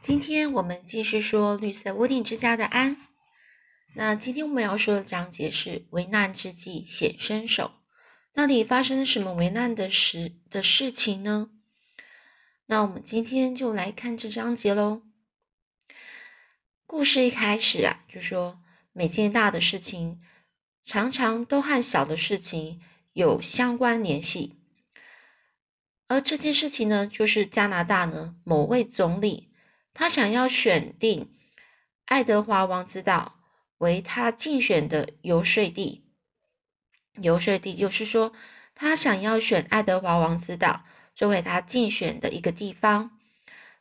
今天我们继续说绿色屋顶之家的安。那今天我们要说的章节是危难之际显身手。到底发生了什么危难的事的事情呢？那我们今天就来看这章节喽。故事一开始啊，就说每件大的事情常常都和小的事情有相关联系。而这件事情呢，就是加拿大呢某位总理，他想要选定爱德华王子岛为他竞选的游说地。游说地就是说，他想要选爱德华王子岛作为他竞选的一个地方。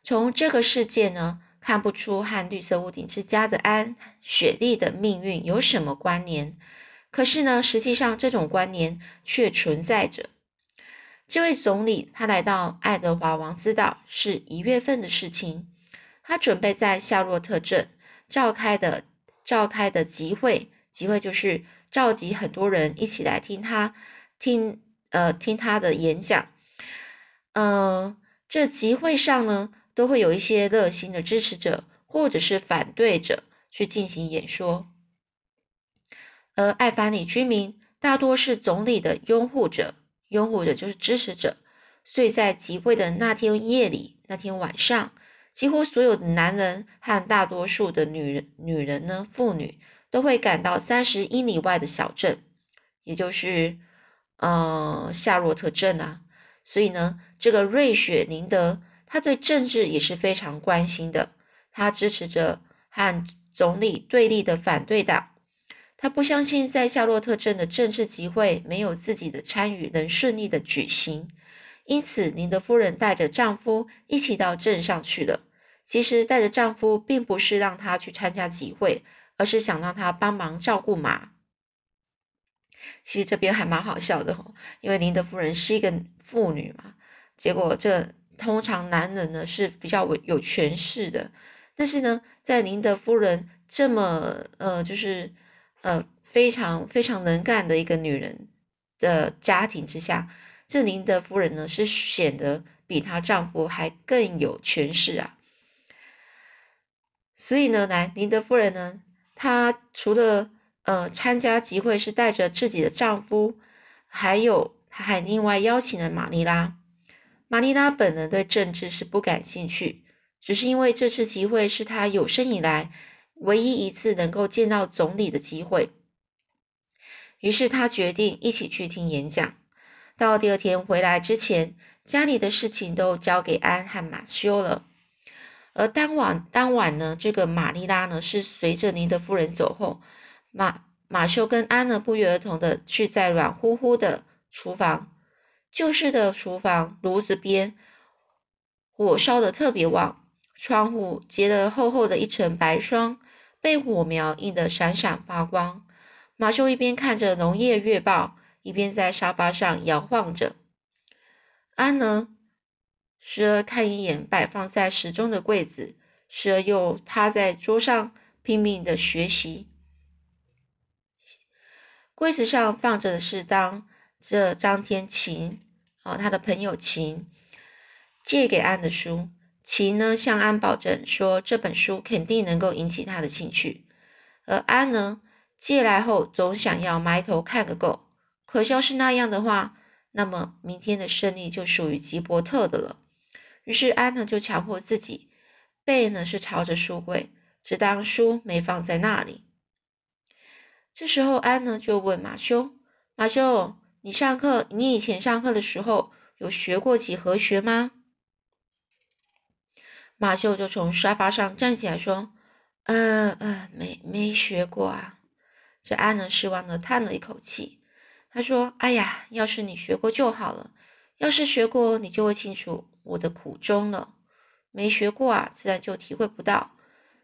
从这个事件呢，看不出和绿色屋顶之家的安雪莉的命运有什么关联。可是呢，实际上这种关联却存在着。这位总理他来到爱德华王子岛是一月份的事情，他准备在夏洛特镇召开的召开的集会，集会就是召集很多人一起来听他听呃听他的演讲。呃，这集会上呢，都会有一些热心的支持者或者是反对者去进行演说，而艾凡里居民大多是总理的拥护者。拥护者就是支持者，所以在集会的那天夜里，那天晚上，几乎所有的男人和大多数的女人、女人呢，妇女都会赶到三十英里外的小镇，也就是呃夏洛特镇啊。所以呢，这个瑞雪宁德他对政治也是非常关心的，他支持着和总理对立的反对党。他不相信在夏洛特镇的政治集会没有自己的参与能顺利的举行，因此宁德夫人带着丈夫一起到镇上去了。其实带着丈夫并不是让他去参加集会，而是想让他帮忙照顾马。其实这边还蛮好笑的哦，因为宁德夫人是一个妇女嘛，结果这通常男人呢是比较有权势的，但是呢，在宁德夫人这么呃就是。呃，非常非常能干的一个女人的家庭之下，这宁德夫人呢是显得比她丈夫还更有权势啊。所以呢，来宁德夫人呢，她除了呃参加集会是带着自己的丈夫，还有她还另外邀请了玛丽拉。玛丽拉本人对政治是不感兴趣，只是因为这次集会是她有生以来。唯一一次能够见到总理的机会，于是他决定一起去听演讲。到第二天回来之前，家里的事情都交给安和马修了。而当晚当晚呢，这个玛丽拉呢是随着您的夫人走后，马马修跟安呢不约而同的去在软乎乎的厨房，旧式的厨房炉子边，火烧的特别旺，窗户结了厚厚的一层白霜。被火苗映得闪闪发光。马修一边看着农业月报，一边在沙发上摇晃着。安呢，时而看一眼摆放在时钟的柜子，时而又趴在桌上拼命的学习。柜子上放着的是当这张天琴啊，他的朋友琴借给安的书。其呢向安保证说，这本书肯定能够引起他的兴趣。而安呢借来后总想要埋头看个够。可要是那样的话，那么明天的胜利就属于吉伯特的了。于是安呢就强迫自己，背呢是朝着书柜，只当书没放在那里。这时候安呢就问马修：“马修，你上课，你以前上课的时候有学过几何学吗？”马修就从沙发上站起来说：“呃呃，没没学过啊。”这安呢失望的叹了一口气，他说：“哎呀，要是你学过就好了。要是学过，你就会清楚我的苦衷了。没学过啊，自然就体会不到。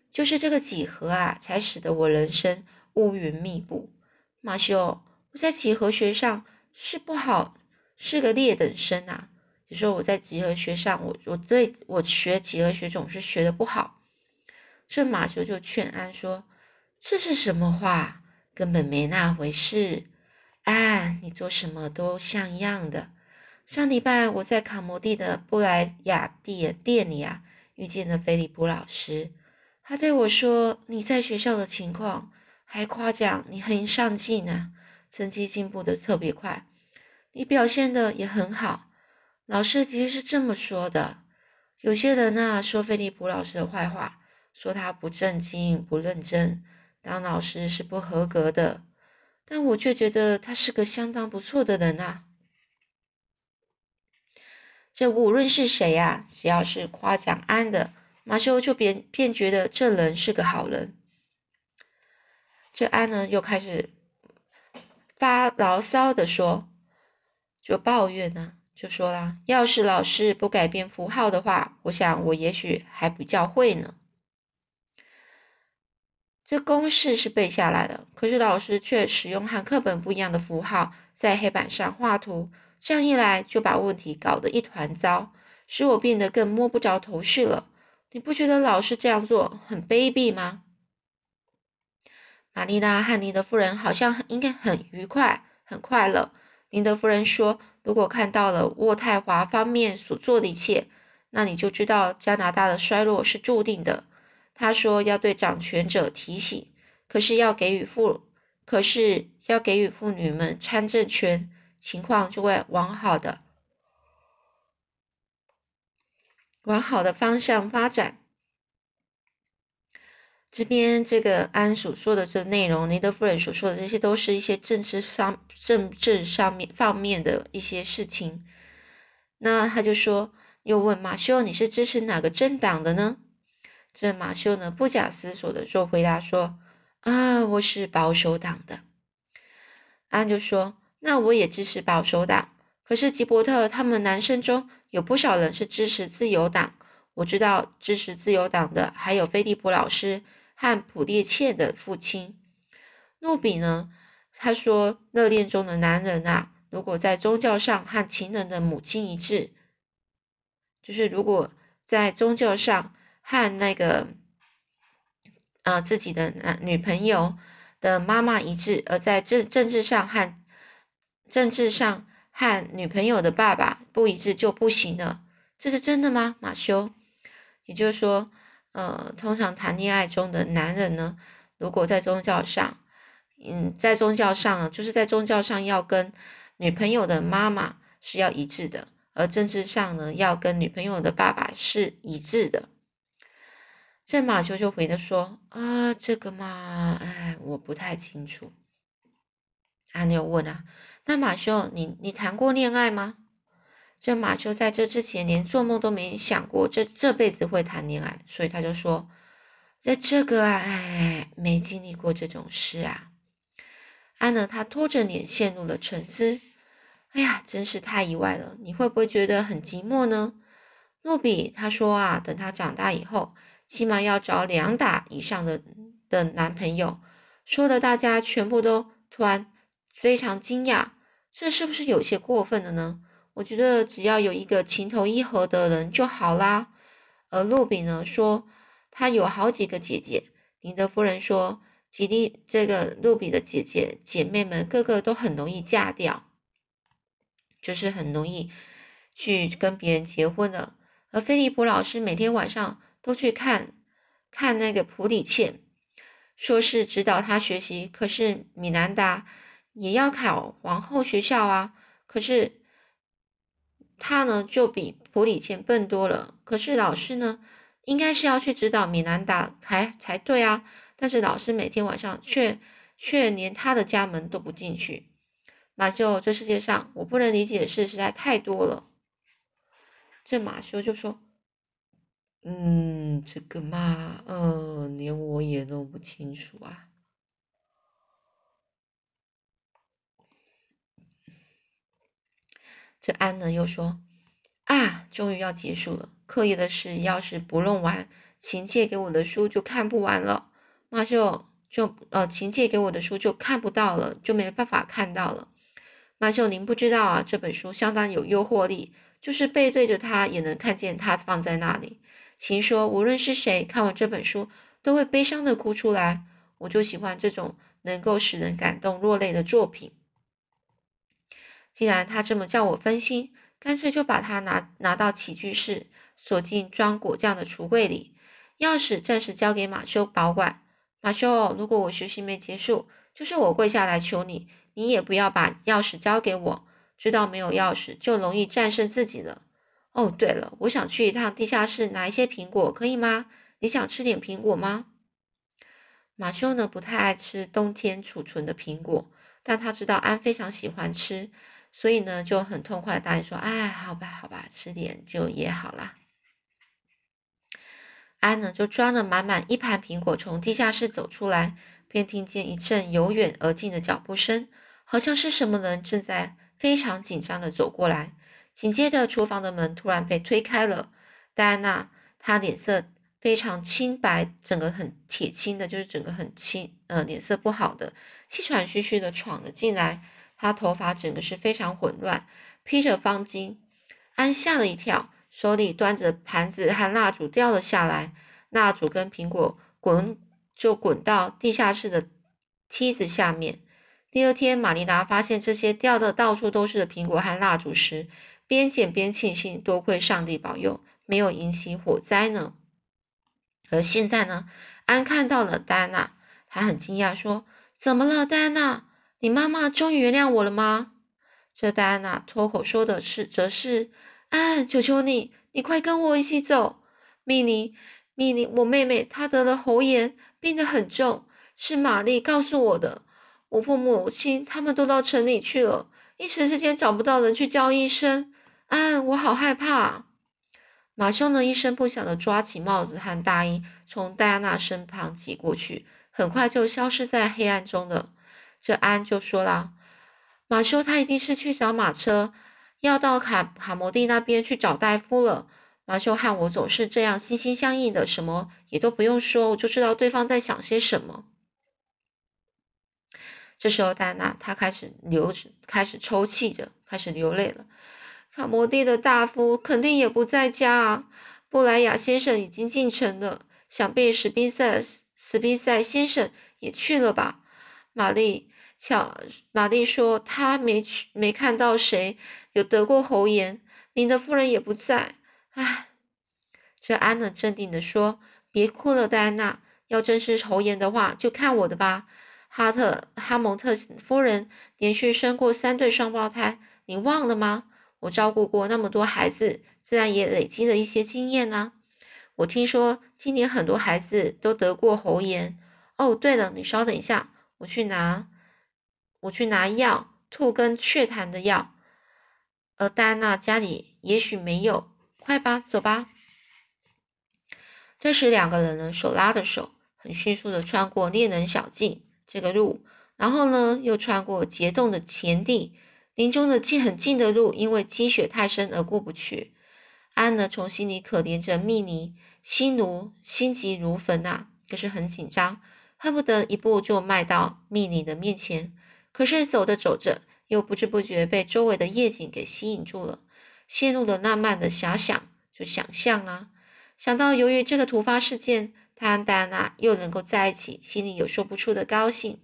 就是这个几何啊，才使得我人生乌云密布。马修，我在几何学上是不好，是个劣等生啊。”就说我在几何学上，我我对我学几何学总是学的不好。这马修就劝安说：“这是什么话？根本没那回事。安，你做什么都像样的。上礼拜我在卡摩蒂的布莱亚店店里啊，遇见了菲利普老师。他对我说：“你在学校的情况，还夸奖你很上进呢，成绩进步的特别快，你表现的也很好。”老师其实是这么说的。有些人呢说菲利普老师的坏话，说他不正经、不认真，当老师是不合格的。但我却觉得他是个相当不错的人啊。这无论是谁呀，只要是夸奖安的。马修就便便觉得这人是个好人。这安呢又开始发牢骚的说，就抱怨呢，就说啦：“要是老师不改变符号的话，我想我也许还不教会呢。”这公式是背下来的，可是老师却使用和课本不一样的符号在黑板上画图，这样一来就把问题搞得一团糟，使我变得更摸不着头绪了。你不觉得老师这样做很卑鄙吗？玛丽娜和尼德夫人好像应该很愉快、很快乐。宁德夫人说：“如果看到了渥太华方面所做的一切，那你就知道加拿大的衰落是注定的。”他说：“要对掌权者提醒，可是要给予妇，可是要给予妇女们参政权，情况就会往好的。”往好的方向发展。这边这个安所说的这内容，尼德夫人所说的这些，都是一些政治上、政治上面方面的一些事情。那他就说，又问马修：“你是支持哪个政党的呢？”这马修呢，不假思索的就回答说：“啊，我是保守党的。”安就说：“那我也支持保守党。可是吉伯特他们男生中。”有不少人是支持自由党，我知道支持自由党的还有菲利普老师和普列茜的父亲诺比呢。他说，热恋中的男人啊，如果在宗教上和情人的母亲一致，就是如果在宗教上和那个呃自己的男女朋友的妈妈一致，而在政政治上和政治上。和女朋友的爸爸不一致就不行了，这是真的吗，马修？也就是说，呃，通常谈恋爱中的男人呢，如果在宗教上，嗯，在宗教上呢，就是在宗教上要跟女朋友的妈妈是要一致的，而政治上呢，要跟女朋友的爸爸是一致的。这马修就回的说：“啊，这个嘛，哎，我不太清楚。”阿妞问啊。那马修，你你谈过恋爱吗？这马修在这之前连做梦都没想过这这辈子会谈恋爱，所以他就说：“这这个啊，哎，没经历过这种事啊。”安娜她拖着脸陷入了沉思。哎呀，真是太意外了！你会不会觉得很寂寞呢？诺比他说啊，等他长大以后，起码要找两打以上的的男朋友。说的大家全部都突然非常惊讶。这是不是有些过分了呢？我觉得只要有一个情投意合的人就好啦。而露比呢说，他有好几个姐姐。尼德夫人说，吉利这个露比的姐姐姐妹们个个都很容易嫁掉，就是很容易去跟别人结婚了。而菲利普老师每天晚上都去看看那个普里茜，说是指导他学习。可是米兰达。也要考皇后学校啊，可是他呢就比普里茜笨多了。可是老师呢，应该是要去指导米兰达才才对啊。但是老师每天晚上却却连他的家门都不进去。马修，这世界上我不能理解的事实在太多了。这马修就说：“嗯，这个嘛，嗯，连我也弄不清楚啊。”这安呢又说：“啊，终于要结束了。课业的事要是不弄完，琴借给我的书就看不完了。马修就呃，琴借给我的书就看不到了，就没办法看到了。马秀，您不知道啊，这本书相当有诱惑力，就是背对着它也能看见它放在那里。琴说，无论是谁看完这本书，都会悲伤的哭出来。我就喜欢这种能够使人感动落泪的作品。”既然他这么叫我分心，干脆就把它拿拿到起居室，锁进装果酱的橱柜里，钥匙暂时交给马修保管。马修，如果我学习没结束，就是我跪下来求你，你也不要把钥匙交给我。知道没有钥匙就容易战胜自己了。哦，对了，我想去一趟地下室拿一些苹果，可以吗？你想吃点苹果吗？马修呢不太爱吃冬天储存的苹果，但他知道安非常喜欢吃，所以呢就很痛快的答应说：“哎，好吧，好吧，吃点就也好啦。”安呢就装了满满一盘苹果，从地下室走出来，便听见一阵由远而近的脚步声，好像是什么人正在非常紧张的走过来。紧接着，厨房的门突然被推开了，戴安娜她脸色。非常清白，整个很铁青的，就是整个很青，呃，脸色不好的，气喘吁吁的闯了进来。他头发整个是非常混乱，披着方巾。安吓了一跳，手里端着盘子和蜡烛掉了下来，蜡烛跟苹果滚就滚到地下室的梯子下面。第二天，玛丽拉发现这些掉的到处都是的苹果和蜡烛时，边捡边庆幸，多亏上帝保佑，没有引起火灾呢。而现在呢，安看到了戴安娜，他很惊讶，说：“怎么了，戴安娜？你妈妈终于原谅我了吗？”这戴安娜脱口说的是，则是：“安，求求你，你快跟我一起走。米妮，米妮，我妹妹她得了喉炎，病得很重，是玛丽告诉我的。我父母亲他们都到城里去了，一时之间找不到人去叫医生。安，我好害怕。”马修呢，一声不响的抓起帽子和大衣，从戴安娜身旁挤过去，很快就消失在黑暗中了。这安就说了：“马修他一定是去找马车，要到卡卡摩蒂那边去找大夫了。”马修和我总是这样心心相印的，什么也都不用说，我就知道对方在想些什么。这时候，戴娜她开始流，开始抽泣着，开始流泪了。卡摩蒂的大夫肯定也不在家啊！布莱亚先生已经进城了，想必史宾塞史宾塞先生也去了吧？玛丽巧，玛丽说她没去，没看到谁有得过喉炎。您的夫人也不在。唉，这安娜镇定地说：“别哭了，戴安娜。要真是喉炎的话，就看我的吧。哈特哈蒙特夫人连续生过三对双胞胎，你忘了吗？”我照顾过那么多孩子，自然也累积了一些经验呢。我听说今年很多孩子都得过喉炎。哦，对了，你稍等一下，我去拿，我去拿药，吐跟血痰的药。而戴安娜家里也许没有，快吧，走吧。这时，两个人呢手拉着手，很迅速的穿过猎人小径这个路，然后呢又穿过结冻的田地。林中的近很近的路，因为积雪太深而过不去。安呢，从心里可怜着蜜妮，心如心急如焚啊，可是很紧张，恨不得一步就迈到蜜妮的面前。可是走着走着，又不知不觉被周围的夜景给吸引住了，陷入了浪漫的遐想，就想象啦，想到由于这个突发事件，他和戴安娜又能够在一起，心里有说不出的高兴。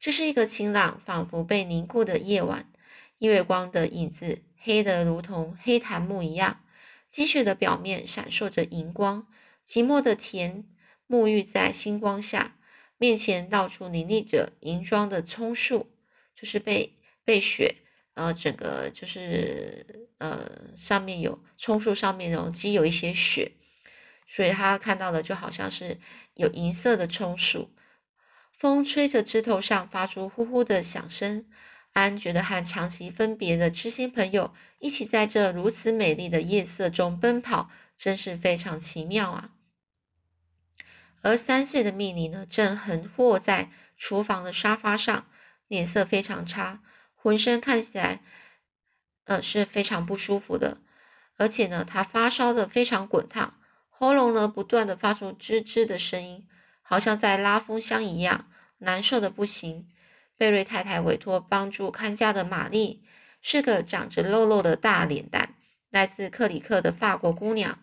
这是一个晴朗、仿佛被凝固的夜晚。月光的影子黑得如同黑檀木一样，积雪的表面闪烁着银光。寂寞的田沐浴在星光下，面前到处林立着银装的葱树，就是被被雪，呃，整个就是呃上面有葱树上面有积有一些雪，所以他看到的就好像是有银色的葱树，风吹着枝头上发出呼呼的响声。安觉得和长期分别的知心朋友一起在这如此美丽的夜色中奔跑，真是非常奇妙啊！而三岁的蜜妮呢，正横卧在厨房的沙发上，脸色非常差，浑身看起来，呃，是非常不舒服的。而且呢，她发烧的非常滚烫，喉咙呢不断的发出吱吱的声音，好像在拉风箱一样，难受的不行。贝瑞太太委托帮助看家的玛丽是个长着肉肉的大脸蛋，来自克里克的法国姑娘。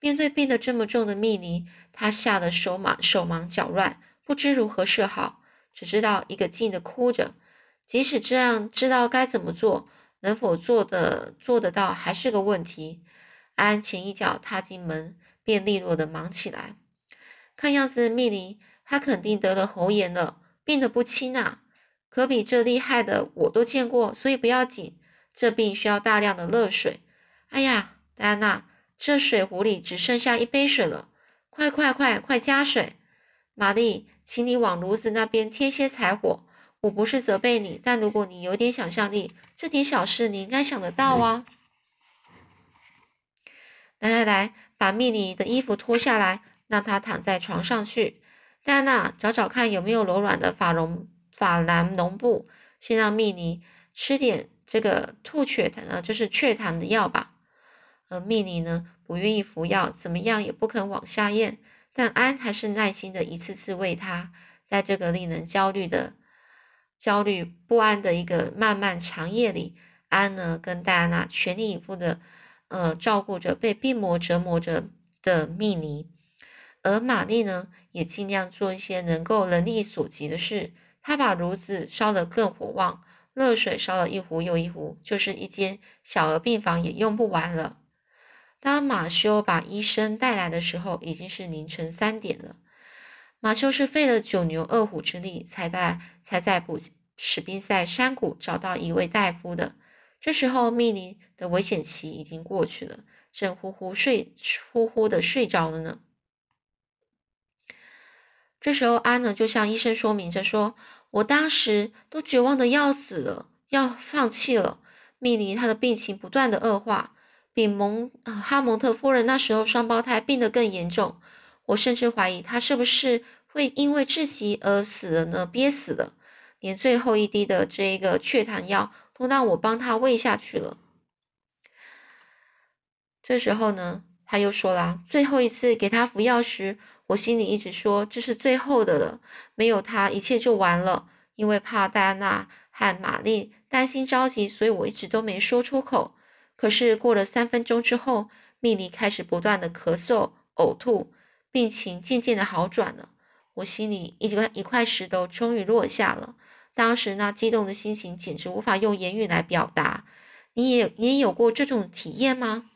面对病得这么重的蜜妮，她吓得手忙手忙脚乱，不知如何是好，只知道一个劲的哭着。即使这样知道该怎么做，能否做的做得到还是个问题。安前一脚踏进门，便利落的忙起来。看样子，蜜妮她肯定得了喉炎了，病得不轻啊。可比这厉害的我都见过，所以不要紧。这病需要大量的热水。哎呀，戴安娜，这水壶里只剩下一杯水了，快快快快加水！玛丽，请你往炉子那边添些柴火。我不是责备你，但如果你有点想象力，这点小事你应该想得到啊。来来来，把蜜妮的衣服脱下来，让她躺在床上去。戴安娜，找找看有没有柔软的法绒。法兰绒布，先让蜜妮吃点这个吐血糖，呃，就是雀糖的药吧。而蜜妮呢，不愿意服药，怎么样也不肯往下咽。但安还是耐心的一次次喂她。在这个令人焦虑的、焦虑不安的一个漫漫长夜里，安呢跟戴安娜全力以赴的，呃，照顾着被病魔折磨着的蜜妮。而玛丽呢，也尽量做一些能够能力所及的事。她把炉子烧得更火旺，热水烧了一壶又一壶，就是一间小儿病房也用不完了。当马修把医生带来的时候，已经是凌晨三点了。马修是费了九牛二虎之力，才在才在布史宾塞山谷找到一位大夫的。这时候，密尼的危险期已经过去了，正呼呼睡呼呼的睡着了呢。这时候，安呢就向医生说明着说。我当时都绝望的要死了，要放弃了。蜜妮她的病情不断的恶化，比蒙哈蒙特夫人那时候双胞胎病得更严重。我甚至怀疑她是不是会因为窒息而死了呢？憋死了，连最后一滴的这个雀糖药都让我帮她喂下去了。这时候呢，他又说了，最后一次给她服药时。我心里一直说这是最后的了，没有他一切就完了。因为怕戴安娜和玛丽担心着急，所以我一直都没说出口。可是过了三分钟之后，蜜莉开始不断的咳嗽、呕吐，病情渐渐的好转了。我心里一个一块石头终于落下了。当时那激动的心情简直无法用言语来表达。你也你也有过这种体验吗？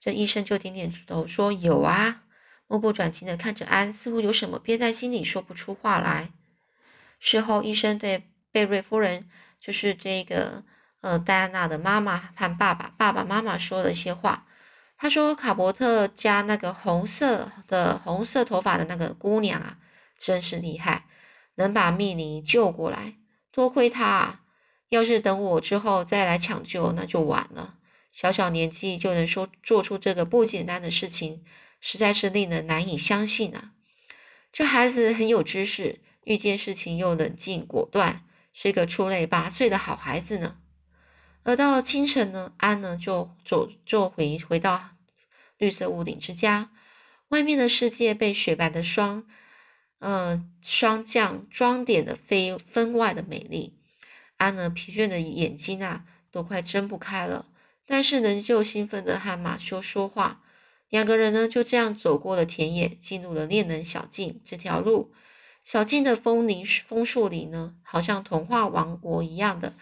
这医生就点点头说：“有啊。”目不转睛的看着安，似乎有什么憋在心里说不出话来。事后，医生对贝瑞夫人，就是这个呃戴安娜的妈妈和爸爸、爸爸妈妈说了一些话。他说：“卡伯特家那个红色的、红色头发的那个姑娘啊，真是厉害，能把蜜妮救过来。多亏她啊！要是等我之后再来抢救，那就晚了。”小小年纪就能说做出这个不简单的事情，实在是令人难以相信啊！这孩子很有知识，遇见事情又冷静果断，是一个出类拔萃的好孩子呢。而到了清晨呢，安呢就走就回回到绿色屋顶之家，外面的世界被雪白的霜，嗯，霜降装点的非分外的美丽。安呢疲倦的眼睛啊，都快睁不开了。但是仍旧兴奋的和马修说话，两个人呢就这样走过了田野，进入了恋人小径这条路。小径的枫林枫树里呢，好像童话王国一样的，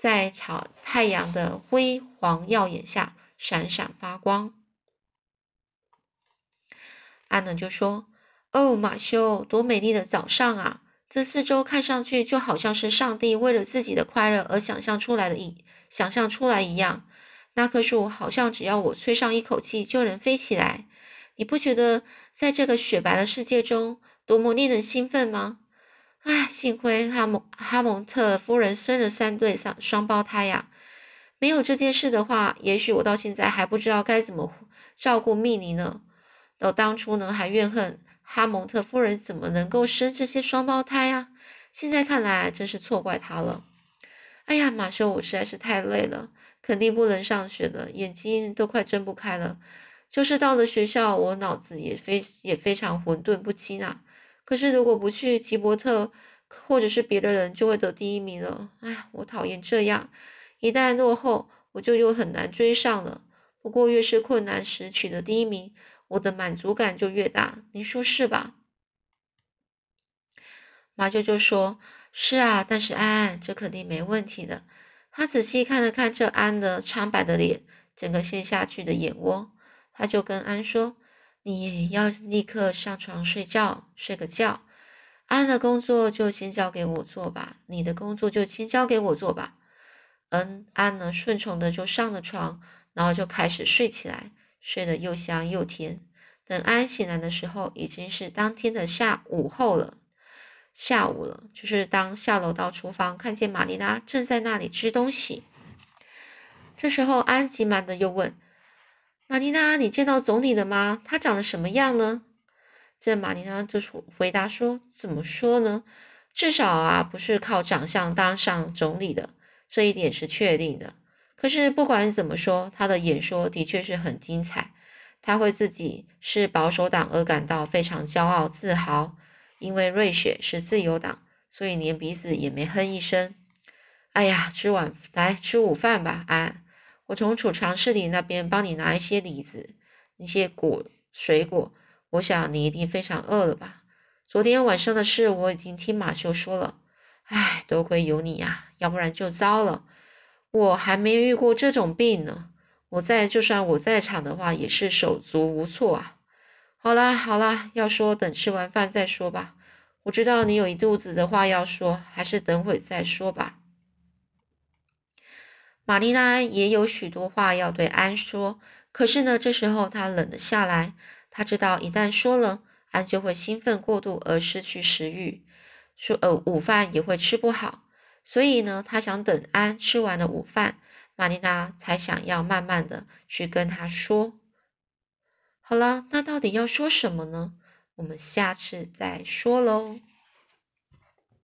在朝太阳的辉煌耀眼下闪闪发光。安能就说：“哦，马修，多美丽的早上啊！这四周看上去就好像是上帝为了自己的快乐而想象出来的，一想象出来一样。”那棵树好像只要我吹上一口气就能飞起来，你不觉得在这个雪白的世界中多么令人兴奋吗？唉，幸亏哈蒙哈蒙特夫人生了三对双双胞胎呀！没有这件事的话，也许我到现在还不知道该怎么照顾蜜妮呢。我当初呢还怨恨哈蒙特夫人怎么能够生这些双胞胎啊！现在看来真是错怪她了。哎呀，马修，我实在是太累了。肯定不能上学了，眼睛都快睁不开了。就是到了学校，我脑子也非也非常混沌不清啊。可是如果不去，吉伯特或者是别的人就会得第一名了。哎，我讨厌这样，一旦落后，我就又很难追上了。不过越是困难时取得第一名，我的满足感就越大。您说是吧？马舅就说：“是啊，但是安安，这肯定没问题的。”他仔细看了看这安的苍白的脸，整个陷下去的眼窝，他就跟安说：“你要立刻上床睡觉，睡个觉。安的工作就先交给我做吧，你的工作就先交给我做吧。”嗯，安呢顺从的就上了床，然后就开始睡起来，睡得又香又甜。等安醒来的时候，已经是当天的下午后了。下午了，就是当下楼到厨房，看见玛丽拉正在那里吃东西。这时候，安急忙的又问：“玛丽娜，你见到总理了吗？他长得什么样呢？”这玛丽娜就回答说：“怎么说呢？至少啊，不是靠长相当上总理的。”这一点是确定的。可是不管怎么说，他的演说的确是很精彩。他为自己是保守党而感到非常骄傲自豪，因为瑞雪是自由党，所以连鼻子也没哼一声。哎呀，吃晚来吃午饭吧，安。我从储藏室里那边帮你拿一些李子，一些果水果。我想你一定非常饿了吧？昨天晚上的事我已经听马修说了。唉，多亏有你呀，要不然就糟了。我还没遇过这种病呢。我在，就算我在场的话，也是手足无措啊。好啦好啦，要说等吃完饭再说吧。我知道你有一肚子的话要说，还是等会再说吧。玛丽娜也有许多话要对安说，可是呢，这时候她冷了下来。她知道一旦说了，安就会兴奋过度而失去食欲。说呃，午饭也会吃不好，所以呢，她想等安吃完了午饭，玛丽娜才想要慢慢的去跟他说。好了，那到底要说什么呢？我们下次再说喽。